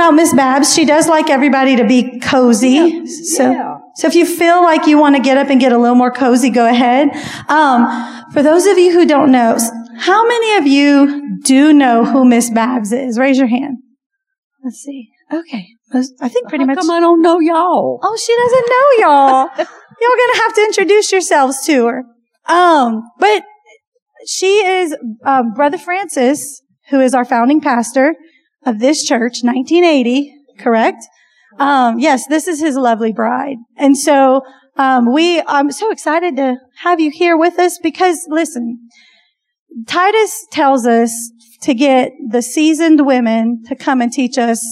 about Miss Babs. She does like everybody to be cozy. Yeah, So, yeah. so if you feel like you want to get up and get a little more cozy, go ahead. Um, for those of you who don't know, how many of you do know who Miss Babs is? Raise your hand. Let's see. Okay. I think pretty How much. come I don't know y'all? Oh, she doesn't know y'all. y'all gonna have to introduce yourselves to her. Um, but she is um, Brother Francis, who is our founding pastor of this church, 1980, correct? Um, yes, this is his lovely bride, and so um, we. I'm so excited to have you here with us because, listen, Titus tells us to get the seasoned women to come and teach us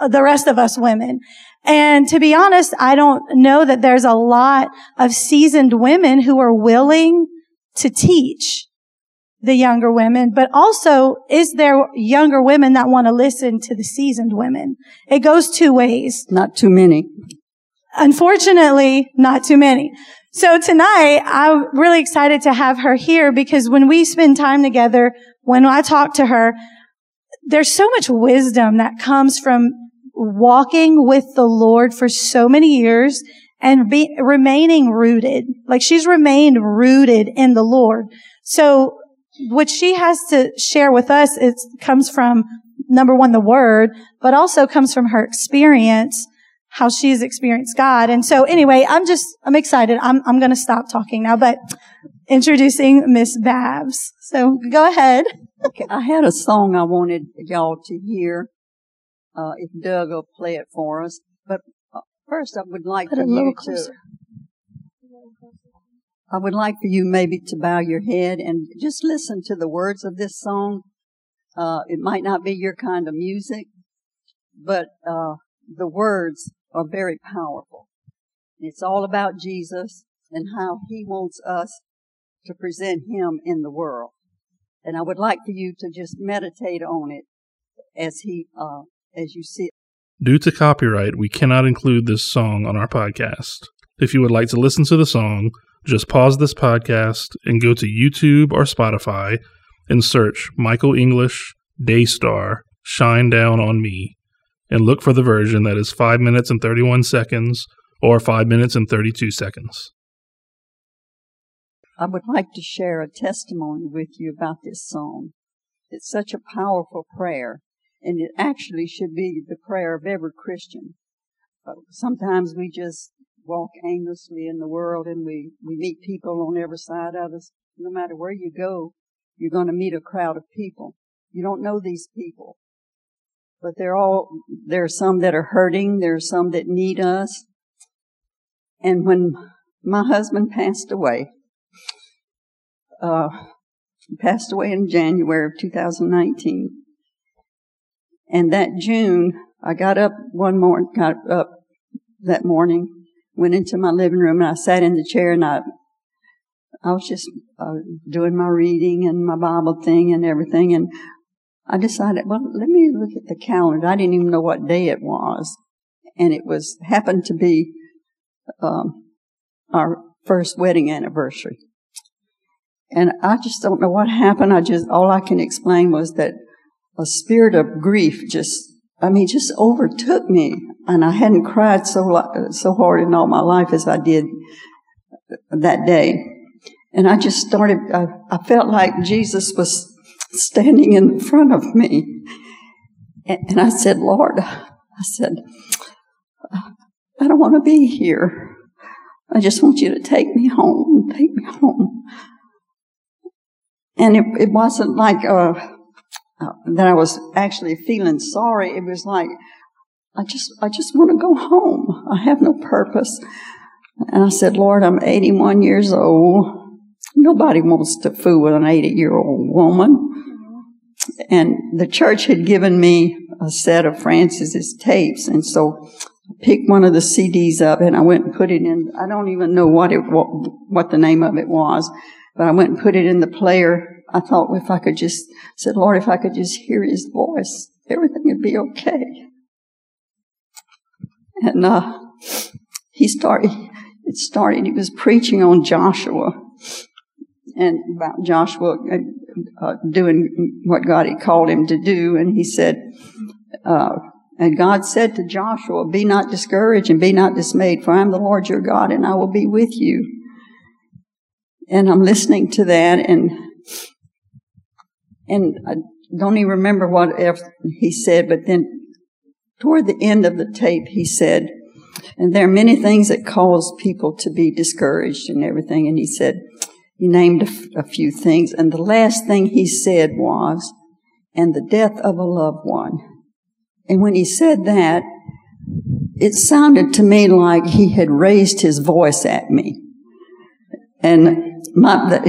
uh, the rest of us women. And to be honest, I don't know that there's a lot of seasoned women who are willing to teach the younger women, but also is there younger women that want to listen to the seasoned women? It goes two ways. Not too many. Unfortunately, not too many. So tonight, I'm really excited to have her here because when we spend time together, when I talk to her, there's so much wisdom that comes from walking with the Lord for so many years and be, remaining rooted. Like she's remained rooted in the Lord. So what she has to share with us, it comes from number one, the word, but also comes from her experience, how she's experienced God. And so anyway, I'm just, I'm excited. I'm, I'm going to stop talking now, but introducing Miss Babs. So go ahead. Okay, I had a song I wanted y'all to hear. Uh, if Doug will play it for us. But uh, first, I would like Put it a little you to. I would like for you maybe to bow your head and just listen to the words of this song. Uh, it might not be your kind of music, but uh, the words are very powerful. It's all about Jesus and how He wants us to present Him in the world. And I would like for you to just meditate on it as He, uh, as you see. Due to copyright, we cannot include this song on our podcast. If you would like to listen to the song, just pause this podcast and go to YouTube or Spotify and search Michael English Daystar Shine Down on Me and look for the version that is 5 minutes and 31 seconds or 5 minutes and 32 seconds. I would like to share a testimony with you about this song. It's such a powerful prayer, and it actually should be the prayer of every Christian. Uh, sometimes we just walk aimlessly in the world and we, we meet people on every side of us. No matter where you go, you're going to meet a crowd of people. You don't know these people, but they're all, there are some that are hurting. There are some that need us. And when my husband passed away, uh, passed away in January of 2019. And that June, I got up one morning, got up that morning, went into my living room and I sat in the chair and I, I was just uh, doing my reading and my Bible thing and everything. And I decided, well, let me look at the calendar. I didn't even know what day it was. And it was, happened to be, um, our first wedding anniversary. And I just don't know what happened. I just, all I can explain was that a spirit of grief just, I mean, just overtook me. And I hadn't cried so, so hard in all my life as I did that day. And I just started, I, I felt like Jesus was standing in front of me. And, and I said, Lord, I said, I don't want to be here. I just want you to take me home, take me home. And it, it wasn't like uh, uh, that I was actually feeling sorry. It was like I just I just want to go home. I have no purpose. And I said, Lord, I'm 81 years old. Nobody wants to fool with an 80 year old woman. And the church had given me a set of Francis's tapes, and so I picked one of the CDs up and I went and put it in. I don't even know what it what, what the name of it was, but I went and put it in the player. I thought if I could just said, Lord, if I could just hear His voice, everything would be okay. And uh, he started. It started. He was preaching on Joshua and about Joshua uh, uh, doing what God had called him to do. And he said, uh, and God said to Joshua, Be not discouraged and be not dismayed, for I am the Lord your God and I will be with you. And I'm listening to that and, and I don't even remember what he said, but then toward the end of the tape, he said, and there are many things that cause people to be discouraged and everything. And he said, he named a, f- a few things. And the last thing he said was, and the death of a loved one. And when he said that, it sounded to me like he had raised his voice at me. And my,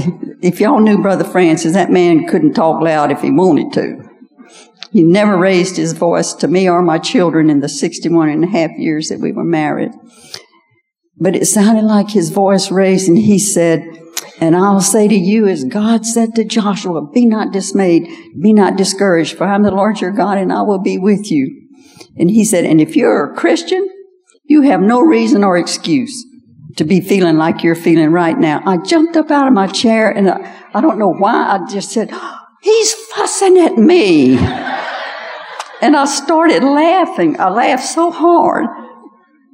if y'all knew Brother Francis, that man couldn't talk loud if he wanted to. He never raised his voice to me or my children in the 61 and a half years that we were married. But it sounded like his voice raised and he said, and I'll say to you, as God said to Joshua, be not dismayed, be not discouraged, for I'm the Lord your God and I will be with you. And he said, and if you're a Christian, you have no reason or excuse to be feeling like you're feeling right now. I jumped up out of my chair and I, I don't know why. I just said, he's fussing at me. and I started laughing. I laughed so hard.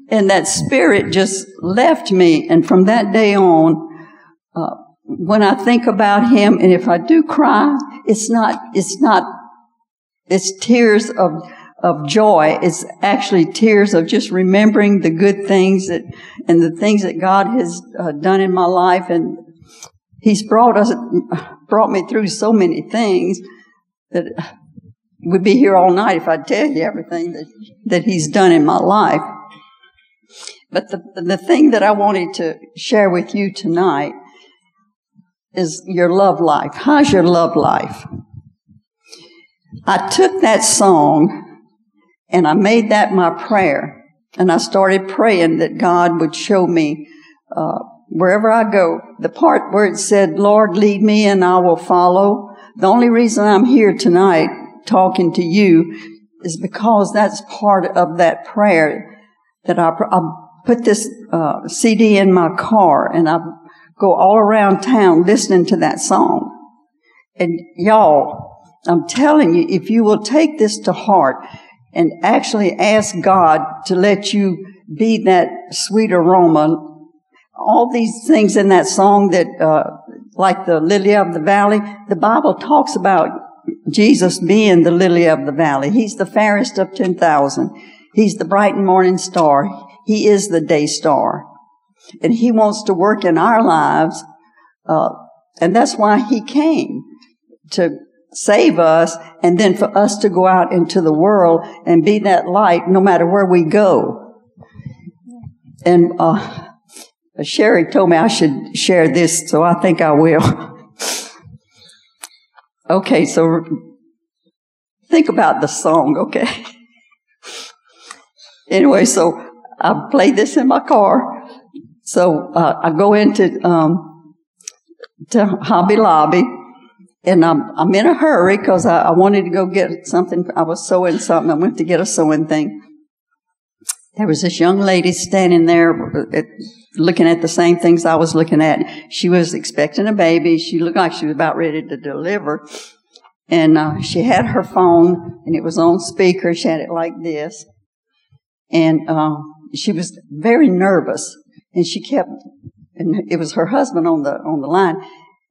And that spirit just left me. And from that day on, uh, when I think about him, and if I do cry, it's not, it's not, it's tears of, of joy. It's actually tears of just remembering the good things that, and the things that God has uh, done in my life. And He's brought us, brought me through so many things that we'd be here all night if I'd tell you everything that, that He's done in my life. But the, the thing that I wanted to share with you tonight is your love life. How's your love life? I took that song and I made that my prayer. And I started praying that God would show me uh, wherever I go. The part where it said, Lord, lead me and I will follow. The only reason I'm here tonight talking to you is because that's part of that prayer that I, I put this uh, CD in my car and I go all around town listening to that song. And y'all, I'm telling you, if you will take this to heart and actually ask God to let you be that sweet aroma, all these things in that song that, uh, like the lily of the valley, the Bible talks about Jesus being the lily of the valley. He's the fairest of 10,000. He's the bright and morning star. He is the day star. And he wants to work in our lives. Uh, and that's why he came to save us and then for us to go out into the world and be that light no matter where we go. And, uh, Sherry told me I should share this, so I think I will. okay, so think about the song, okay? anyway, so I play this in my car so uh, I go into um, to Hobby Lobby, and I'm I'm in a hurry because I, I, wanted to go get something. I was sewing something. I went to get a sewing thing. There was this young lady standing there at, uh, looking at the same things I was looking at. She was expecting a baby. She looked like she was about ready to deliver. And uh, she had her phone, and it was on speaker. She had it like this. And uh, she was very nervous and she kept, and it was her husband on the, on the line,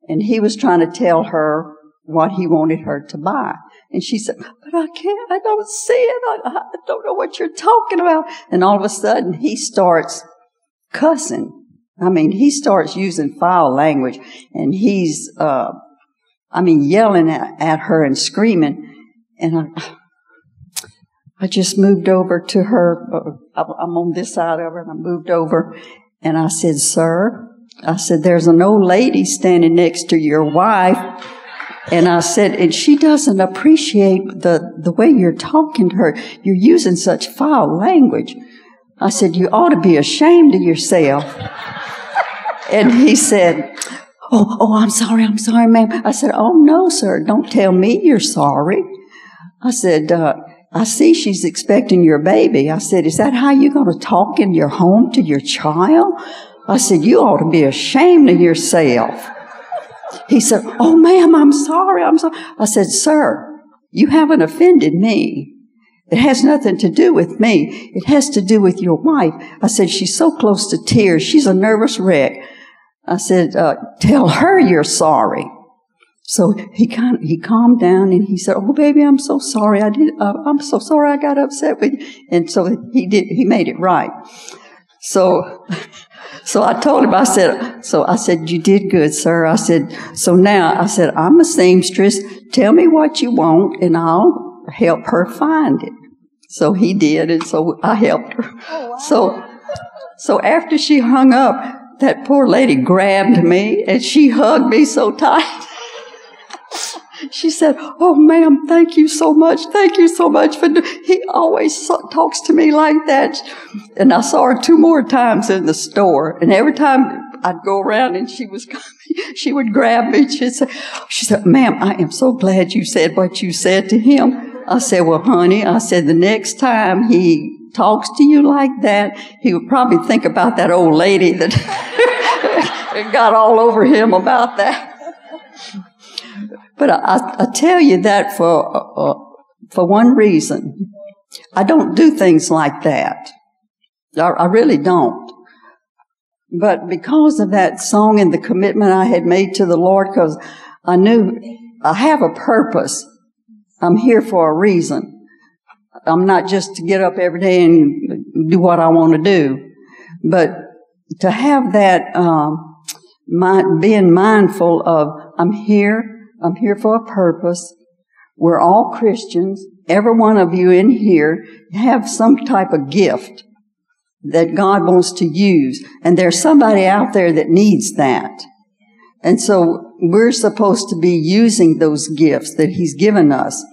and he was trying to tell her what he wanted her to buy. And she said, but I can't, I don't see it. I, I don't know what you're talking about. And all of a sudden he starts cussing. I mean, he starts using foul language and he's, uh, I mean, yelling at, at her and screaming. And I, I just moved over to her. Uh, I'm on this side of her and I moved over and I said, sir, I said, there's an old lady standing next to your wife. And I said, and she doesn't appreciate the, the way you're talking to her. You're using such foul language. I said, you ought to be ashamed of yourself. and he said, Oh, oh, I'm sorry, I'm sorry, ma'am. I said, Oh, no, sir, don't tell me you're sorry. I said, uh, I see she's expecting your baby. I said, is that how you're going to talk in your home to your child? I said, you ought to be ashamed of yourself. He said, oh ma'am, I'm sorry. I'm sorry. I said, sir, you haven't offended me. It has nothing to do with me. It has to do with your wife. I said, she's so close to tears. She's a nervous wreck. I said, uh, tell her you're sorry. So he kind of, he calmed down and he said, "Oh, baby, I'm so sorry. I did. Uh, I'm so sorry. I got upset with you." And so he did. He made it right. So, so I told him. I said, "So I said you did good, sir." I said, "So now I said I'm a seamstress. Tell me what you want, and I'll help her find it." So he did, and so I helped her. Oh, wow. So, so after she hung up, that poor lady grabbed me and she hugged me so tight. She said, Oh, ma'am, thank you so much. Thank you so much for, he always talks to me like that. And I saw her two more times in the store. And every time I'd go around and she was coming, she would grab me. She'd say, she said, ma'am, I am so glad you said what you said to him. I said, well, honey, I said, the next time he talks to you like that, he would probably think about that old lady that got all over him about that. But I, I tell you that for, uh, for one reason. I don't do things like that. I, I really don't. But because of that song and the commitment I had made to the Lord, because I knew I have a purpose. I'm here for a reason. I'm not just to get up every day and do what I want to do, but to have that um, mind, being mindful of I'm here I'm here for a purpose. We're all Christians. Every one of you in here have some type of gift that God wants to use. And there's somebody out there that needs that. And so we're supposed to be using those gifts that He's given us.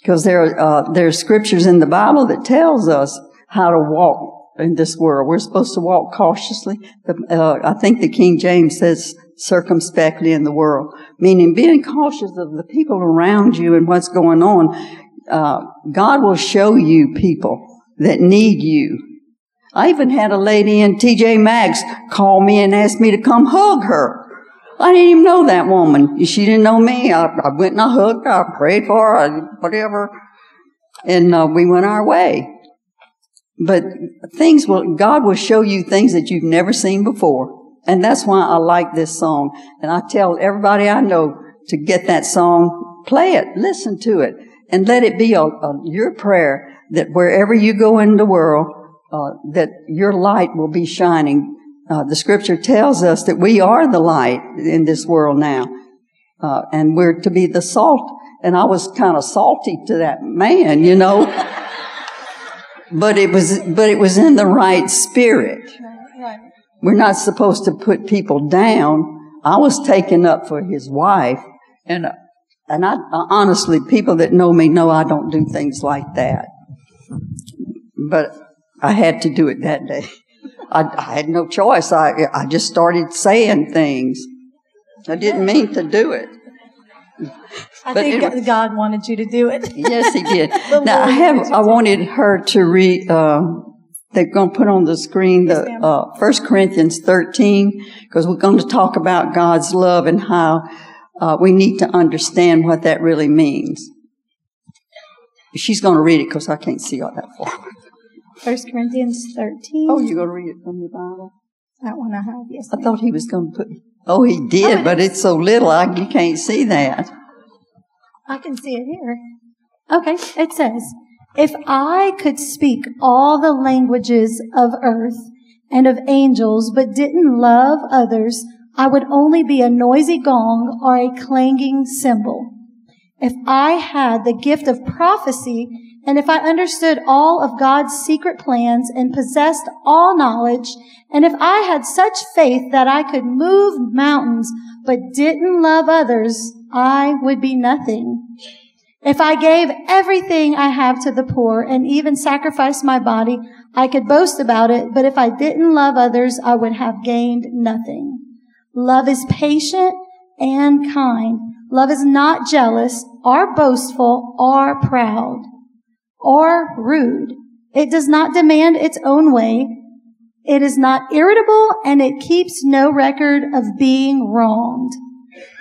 Because there, uh, there are scriptures in the Bible that tells us how to walk in this world. We're supposed to walk cautiously. Uh, I think the King James says circumspectly in the world, meaning being cautious of the people around you and what's going on. Uh, God will show you people that need you. I even had a lady in TJ Maxx call me and ask me to come hug her. I didn't even know that woman. She didn't know me. I, I went and I hugged her. I prayed for her, whatever. And uh, we went our way. But things will, God will show you things that you've never seen before. And that's why I like this song. And I tell everybody I know to get that song, play it, listen to it, and let it be a, a, your prayer that wherever you go in the world, uh, that your light will be shining. Uh, the scripture tells us that we are the light in this world now. Uh, and we're to be the salt. And I was kind of salty to that man, you know. but it was, but it was in the right spirit. We're not supposed to put people down. I was taken up for his wife, and and I, honestly, people that know me know I don't do things like that. But I had to do it that day. I, I had no choice. I I just started saying things. I didn't mean to do it. I but think God wanted you to do it. yes, He did. now I have. I wanted her to read. Uh, they're going to put on the screen the uh, 1 Corinthians 13 because we're going to talk about God's love and how uh, we need to understand what that really means. She's going to read it because I can't see all that far. 1 Corinthians 13. Oh, you're going to read it from your Bible? That one I have, yes. I thought he was going to put. Oh, he did, oh, but it's so little I, you can't see that. I can see it here. Okay, it says, if I could speak all the languages of earth and of angels, but didn't love others, I would only be a noisy gong or a clanging cymbal. If I had the gift of prophecy, and if I understood all of God's secret plans and possessed all knowledge, and if I had such faith that I could move mountains, but didn't love others, I would be nothing. If I gave everything I have to the poor and even sacrificed my body, I could boast about it, but if I didn't love others, I would have gained nothing. Love is patient and kind. Love is not jealous or boastful or proud or rude. It does not demand its own way. It is not irritable and it keeps no record of being wronged.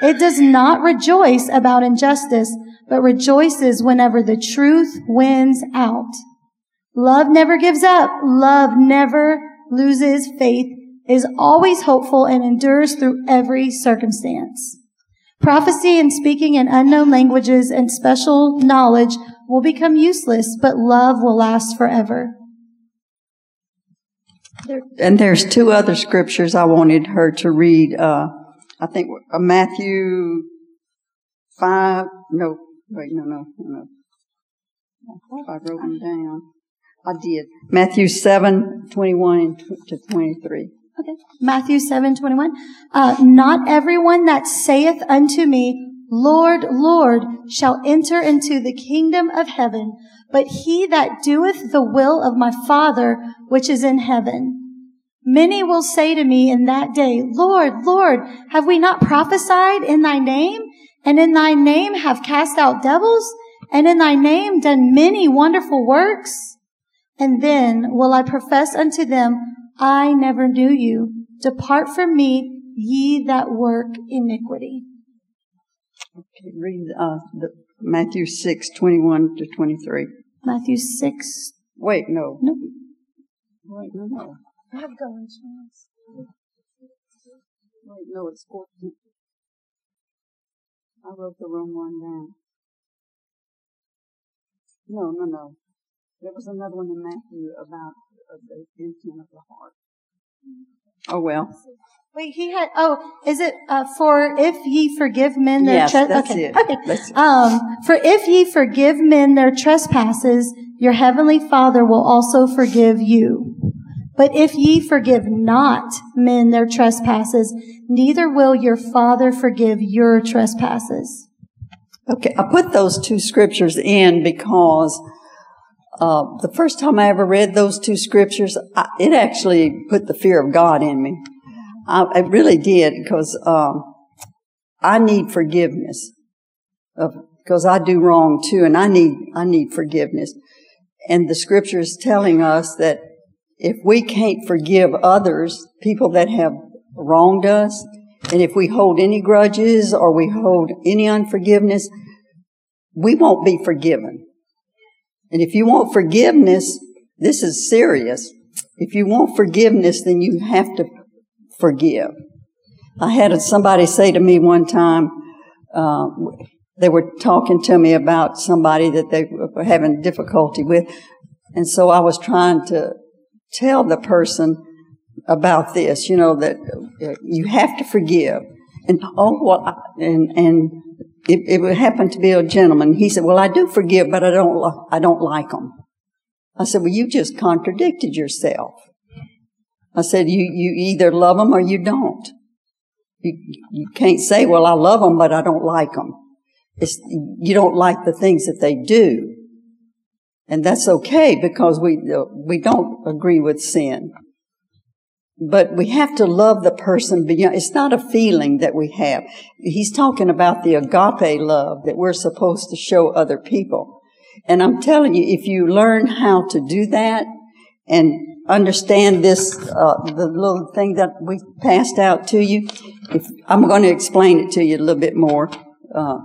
It does not rejoice about injustice but rejoices whenever the truth wins out. Love never gives up. Love never loses faith, is always hopeful, and endures through every circumstance. Prophecy and speaking in unknown languages and special knowledge will become useless, but love will last forever. And there's two other scriptures I wanted her to read. Uh, I think uh, Matthew 5, no, wait, no, no, no. I thought I wrote them down. I did. Matthew 7, 21 to 23. Okay. Matthew 7, 21. Uh, not everyone that saith unto me, Lord, Lord, shall enter into the kingdom of heaven, but he that doeth the will of my Father which is in heaven. Many will say to me in that day, Lord, Lord, have we not prophesied in thy name? And in thy name have cast out devils? And in thy name done many wonderful works? And then will I profess unto them, I never knew you. Depart from me, ye that work iniquity. Okay, read uh, the Matthew 6, 21 to 23. Matthew 6. Wait, no. No. Wait, no, no. I have Galatians. Wait, no, it's 14. I wrote the wrong one down. No, no, no. There was another one in Matthew about uh, the intent of the heart. Oh well. Wait, he had. Oh, is it uh, for if ye forgive men their Yes, that's okay. it. Okay. That's it. Um, for if ye forgive men their trespasses, your heavenly Father will also forgive you. But if ye forgive not men their trespasses, neither will your Father forgive your trespasses. Okay, I put those two scriptures in because uh, the first time I ever read those two scriptures, I, it actually put the fear of God in me. I, it really did because um, I need forgiveness because I do wrong too, and I need I need forgiveness. And the scripture is telling us that if we can't forgive others, people that have wronged us, and if we hold any grudges or we hold any unforgiveness, we won't be forgiven. And if you want forgiveness, this is serious. If you want forgiveness, then you have to forgive. I had somebody say to me one time, uh, they were talking to me about somebody that they were having difficulty with. And so I was trying to tell the person about this, you know, that you have to forgive. And oh, well, I- and, and it, it would happen to be a gentleman. He said, well, I do forgive, but I don't, I don't like them. I said, well, you just contradicted yourself. I said, you, you either love them or you don't. You, you can't say, well, I love them, but I don't like them. It's, you don't like the things that they do. And that's okay because we, uh, we don't agree with sin. But we have to love the person beyond, it's not a feeling that we have. He's talking about the agape love that we're supposed to show other people. And I'm telling you, if you learn how to do that and understand this, uh, the little thing that we passed out to you, if, I'm going to explain it to you a little bit more. Uh,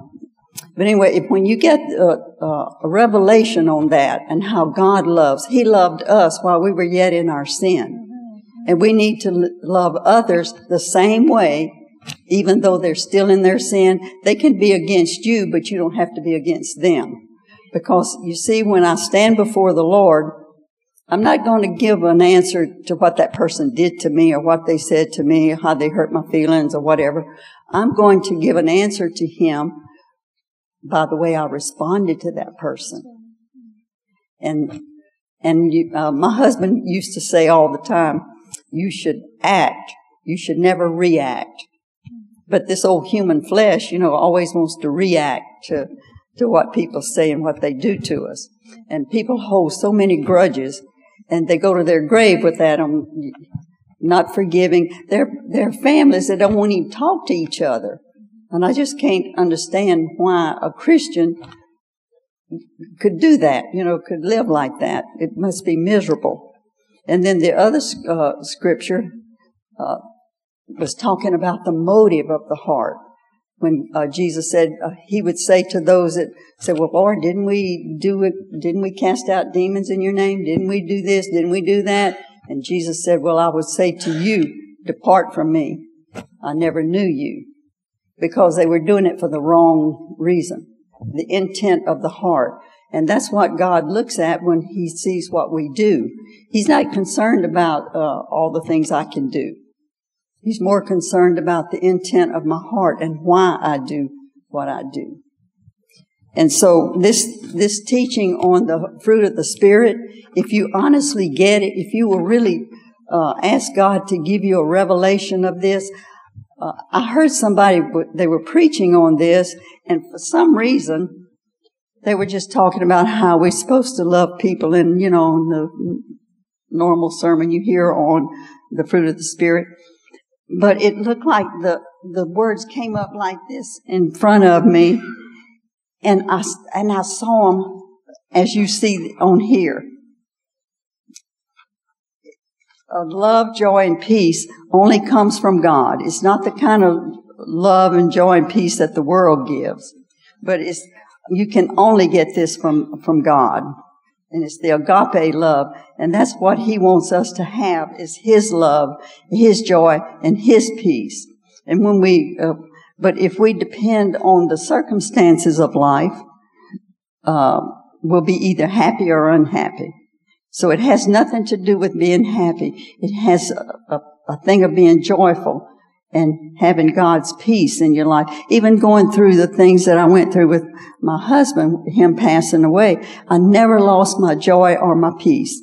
but anyway, if, when you get uh, uh, a revelation on that and how God loves, He loved us while we were yet in our sin. And we need to l- love others the same way, even though they're still in their sin. They can be against you, but you don't have to be against them. Because you see, when I stand before the Lord, I'm not going to give an answer to what that person did to me or what they said to me, or how they hurt my feelings or whatever. I'm going to give an answer to Him by the way I responded to that person. And, and you, uh, my husband used to say all the time, you should act. You should never react. But this old human flesh, you know, always wants to react to, to what people say and what they do to us. And people hold so many grudges and they go to their grave with that on not forgiving. They're, they're families that don't want to even talk to each other. And I just can't understand why a Christian could do that, you know, could live like that. It must be miserable. And then the other uh, scripture uh, was talking about the motive of the heart. when uh, Jesus said uh, he would say to those that said, "Well, Lord, didn't we do it? Didn't we cast out demons in your name? Didn't we do this? Didn't we do that?" And Jesus said, "Well, I would say to you, depart from me. I never knew you," because they were doing it for the wrong reason, the intent of the heart. And that's what God looks at when He sees what we do. He's not concerned about uh, all the things I can do. He's more concerned about the intent of my heart and why I do what I do. And so this, this teaching on the fruit of the Spirit, if you honestly get it, if you will really uh, ask God to give you a revelation of this, uh, I heard somebody, they were preaching on this, and for some reason, they were just talking about how we're supposed to love people, and you know, the normal sermon you hear on the fruit of the Spirit but it looked like the, the words came up like this in front of me, and I, and I saw them as you see on here. Love, joy, and peace only comes from God. It's not the kind of love and joy and peace that the world gives, but it's, you can only get this from, from God. And it's the agape love. And that's what he wants us to have is his love, his joy, and his peace. And when we, uh, but if we depend on the circumstances of life, uh, we'll be either happy or unhappy. So it has nothing to do with being happy. It has a, a, a thing of being joyful and having God's peace in your life. Even going through the things that I went through with my husband, him passing away, I never lost my joy or my peace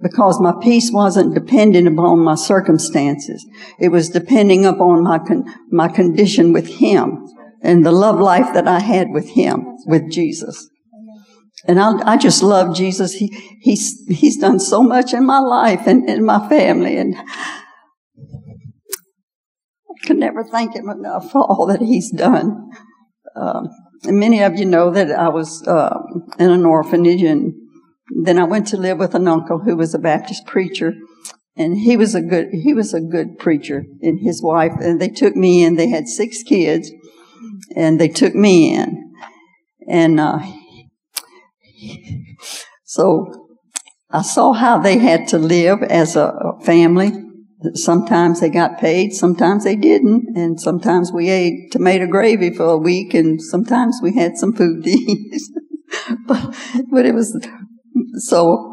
because my peace wasn't dependent upon my circumstances. It was depending upon my con- my condition with him and the love life that I had with him, with Jesus. And I, I just love Jesus. He, he's, he's done so much in my life and in my family. And I can never thank him enough for all that he's done. Um, and many of you know that I was uh, in an orphanage, and then I went to live with an uncle who was a Baptist preacher, and he was a good he was a good preacher. And his wife, and they took me in. They had six kids, and they took me in, and uh, so I saw how they had to live as a family Sometimes they got paid, sometimes they didn't, and sometimes we ate tomato gravy for a week, and sometimes we had some food to eat. but, but it was so.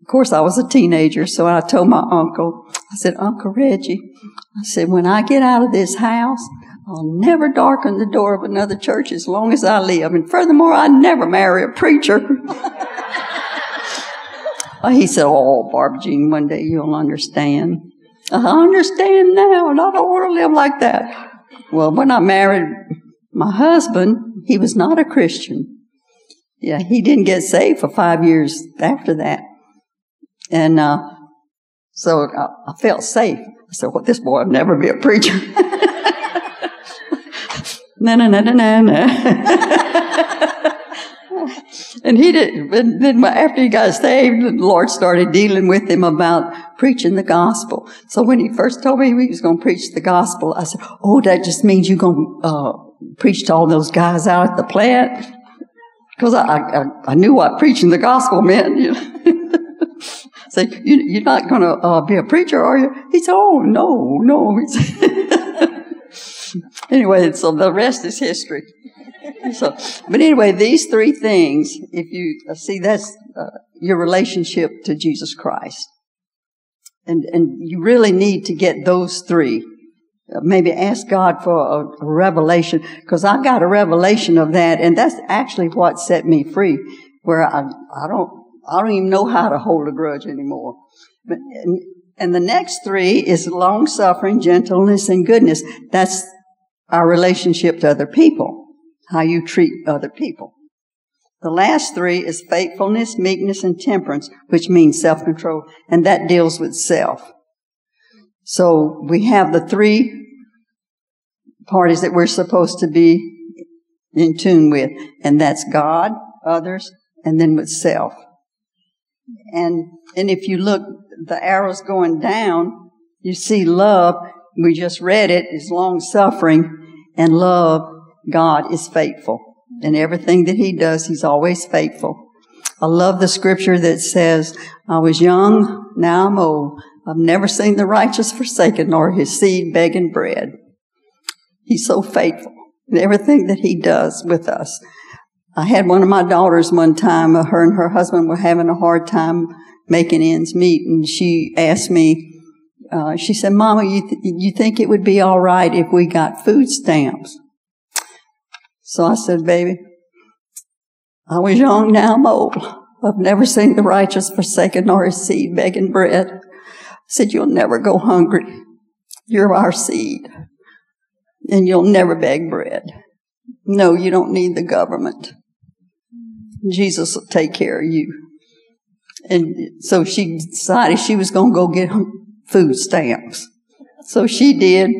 Of course, I was a teenager, so I told my uncle, I said, Uncle Reggie, I said, when I get out of this house, I'll never darken the door of another church as long as I live. And furthermore, I'd never marry a preacher. he said, Oh, Barbara Jean, one day you'll understand. I understand now, and I don't want to live like that. Well, when I married my husband, he was not a Christian. Yeah, he didn't get saved for five years after that. And uh, so I, I, felt safe. I said, well, this boy will never be a preacher. na na na na na and he did. And then after he got saved, the Lord started dealing with him about preaching the gospel. So when he first told me he was going to preach the gospel, I said, "Oh, that just means you're going to uh, preach to all those guys out at the plant." Because I, I, I knew what preaching the gospel meant. You know? Say, you, are not going to uh, be a preacher, are you? He said, "Oh no, no." anyway, so the rest is history. so, but anyway, these three things, if you uh, see, that's uh, your relationship to Jesus Christ. And, and you really need to get those three. Uh, maybe ask God for a, revelation, because I got a revelation of that, and that's actually what set me free, where I, I don't, I don't even know how to hold a grudge anymore. But, and, and the next three is long suffering, gentleness, and goodness. That's our relationship to other people how you treat other people. The last three is faithfulness, meekness, and temperance, which means self-control, and that deals with self. So we have the three parties that we're supposed to be in tune with, and that's God, others, and then with self. And, and if you look, the arrows going down, you see love, we just read it, is long suffering, and love, God is faithful. In everything that He does, He's always faithful. I love the scripture that says, I was young, now I'm old. I've never seen the righteous forsaken nor his seed begging bread. He's so faithful in everything that he does with us. I had one of my daughters one time, uh, her and her husband were having a hard time making ends meet, and she asked me, uh, she said, Mama, you, th- you think it would be all right if we got food stamps? So I said, baby, I was young, now I'm old. I've never seen the righteous forsaken nor his seed begging bread. I said, you'll never go hungry. You're our seed. And you'll never beg bread. No, you don't need the government. Jesus will take care of you. And so she decided she was going to go get food stamps. So she did.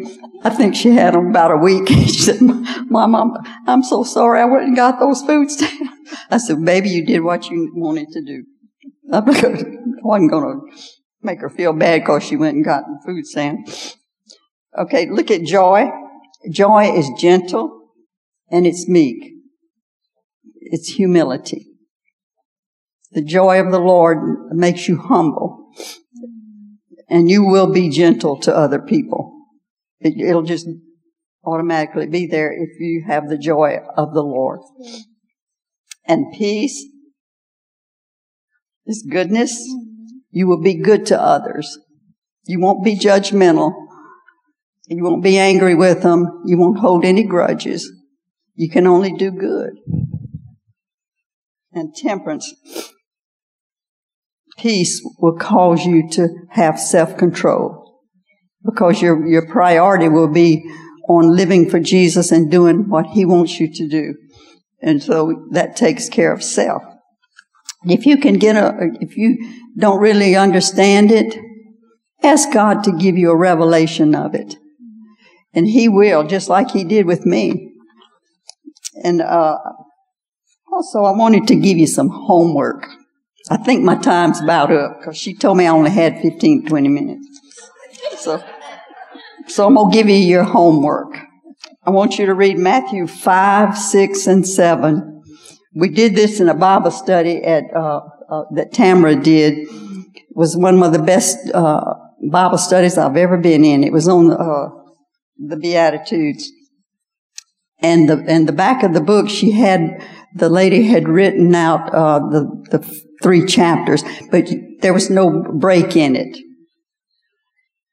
I think she had them about a week. she said, Mom, I'm, so sorry I went and got those food stamps. I said, baby, you did what you wanted to do. I wasn't going to make her feel bad because she went and got food stamps. Okay, look at joy. Joy is gentle and it's meek. It's humility. The joy of the Lord makes you humble and you will be gentle to other people. It, will just automatically be there if you have the joy of the Lord. And peace is goodness. You will be good to others. You won't be judgmental. You won't be angry with them. You won't hold any grudges. You can only do good. And temperance. Peace will cause you to have self-control because your, your priority will be on living for Jesus and doing what He wants you to do. And so that takes care of self. If you can get a, if you don't really understand it, ask God to give you a revelation of it. And He will, just like He did with me. And, uh, also I wanted to give you some homework. I think my time's about up because she told me I only had 15, 20 minutes. So, so I'm going to give you your homework. I want you to read Matthew 5, 6, and 7. We did this in a Bible study at, uh, uh, that Tamara did. It was one of the best, uh, Bible studies I've ever been in. It was on, the uh, the Beatitudes. And the, and the back of the book, she had, the lady had written out, uh, the, the three chapters, but there was no break in it.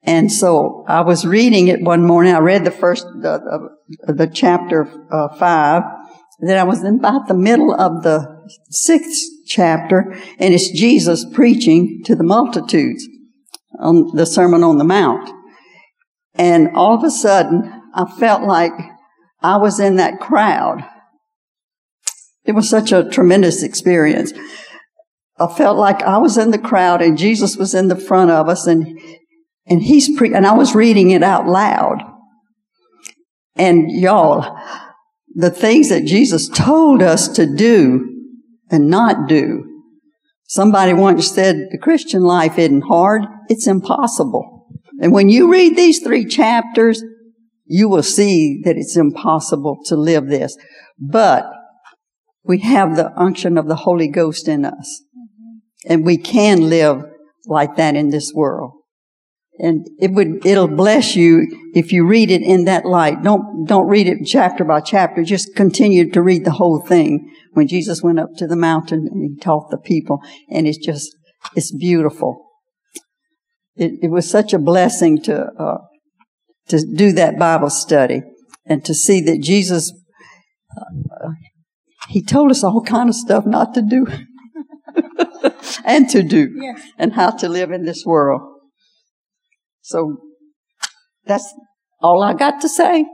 And so I was reading it one morning. I read the first, the, the, the chapter uh, five. Then I was in about the middle of the sixth chapter, and it's Jesus preaching to the multitudes on the Sermon on the Mount. And all of a sudden, I felt like I was in that crowd. It was such a tremendous experience. I felt like I was in the crowd and Jesus was in the front of us and and he's pre, and I was reading it out loud. And y'all, the things that Jesus told us to do and not do. Somebody once said the Christian life isn't hard, it's impossible. And when you read these three chapters, you will see that it's impossible to live this. But we have the unction of the Holy Ghost in us. And we can live like that in this world. And it would, it'll bless you if you read it in that light. Don't, don't read it chapter by chapter. Just continue to read the whole thing. When Jesus went up to the mountain and he taught the people and it's just, it's beautiful. It, it was such a blessing to, uh, to do that Bible study and to see that Jesus, uh, he told us all kind of stuff not to do and to do yes. and how to live in this world. So that's all I got to say.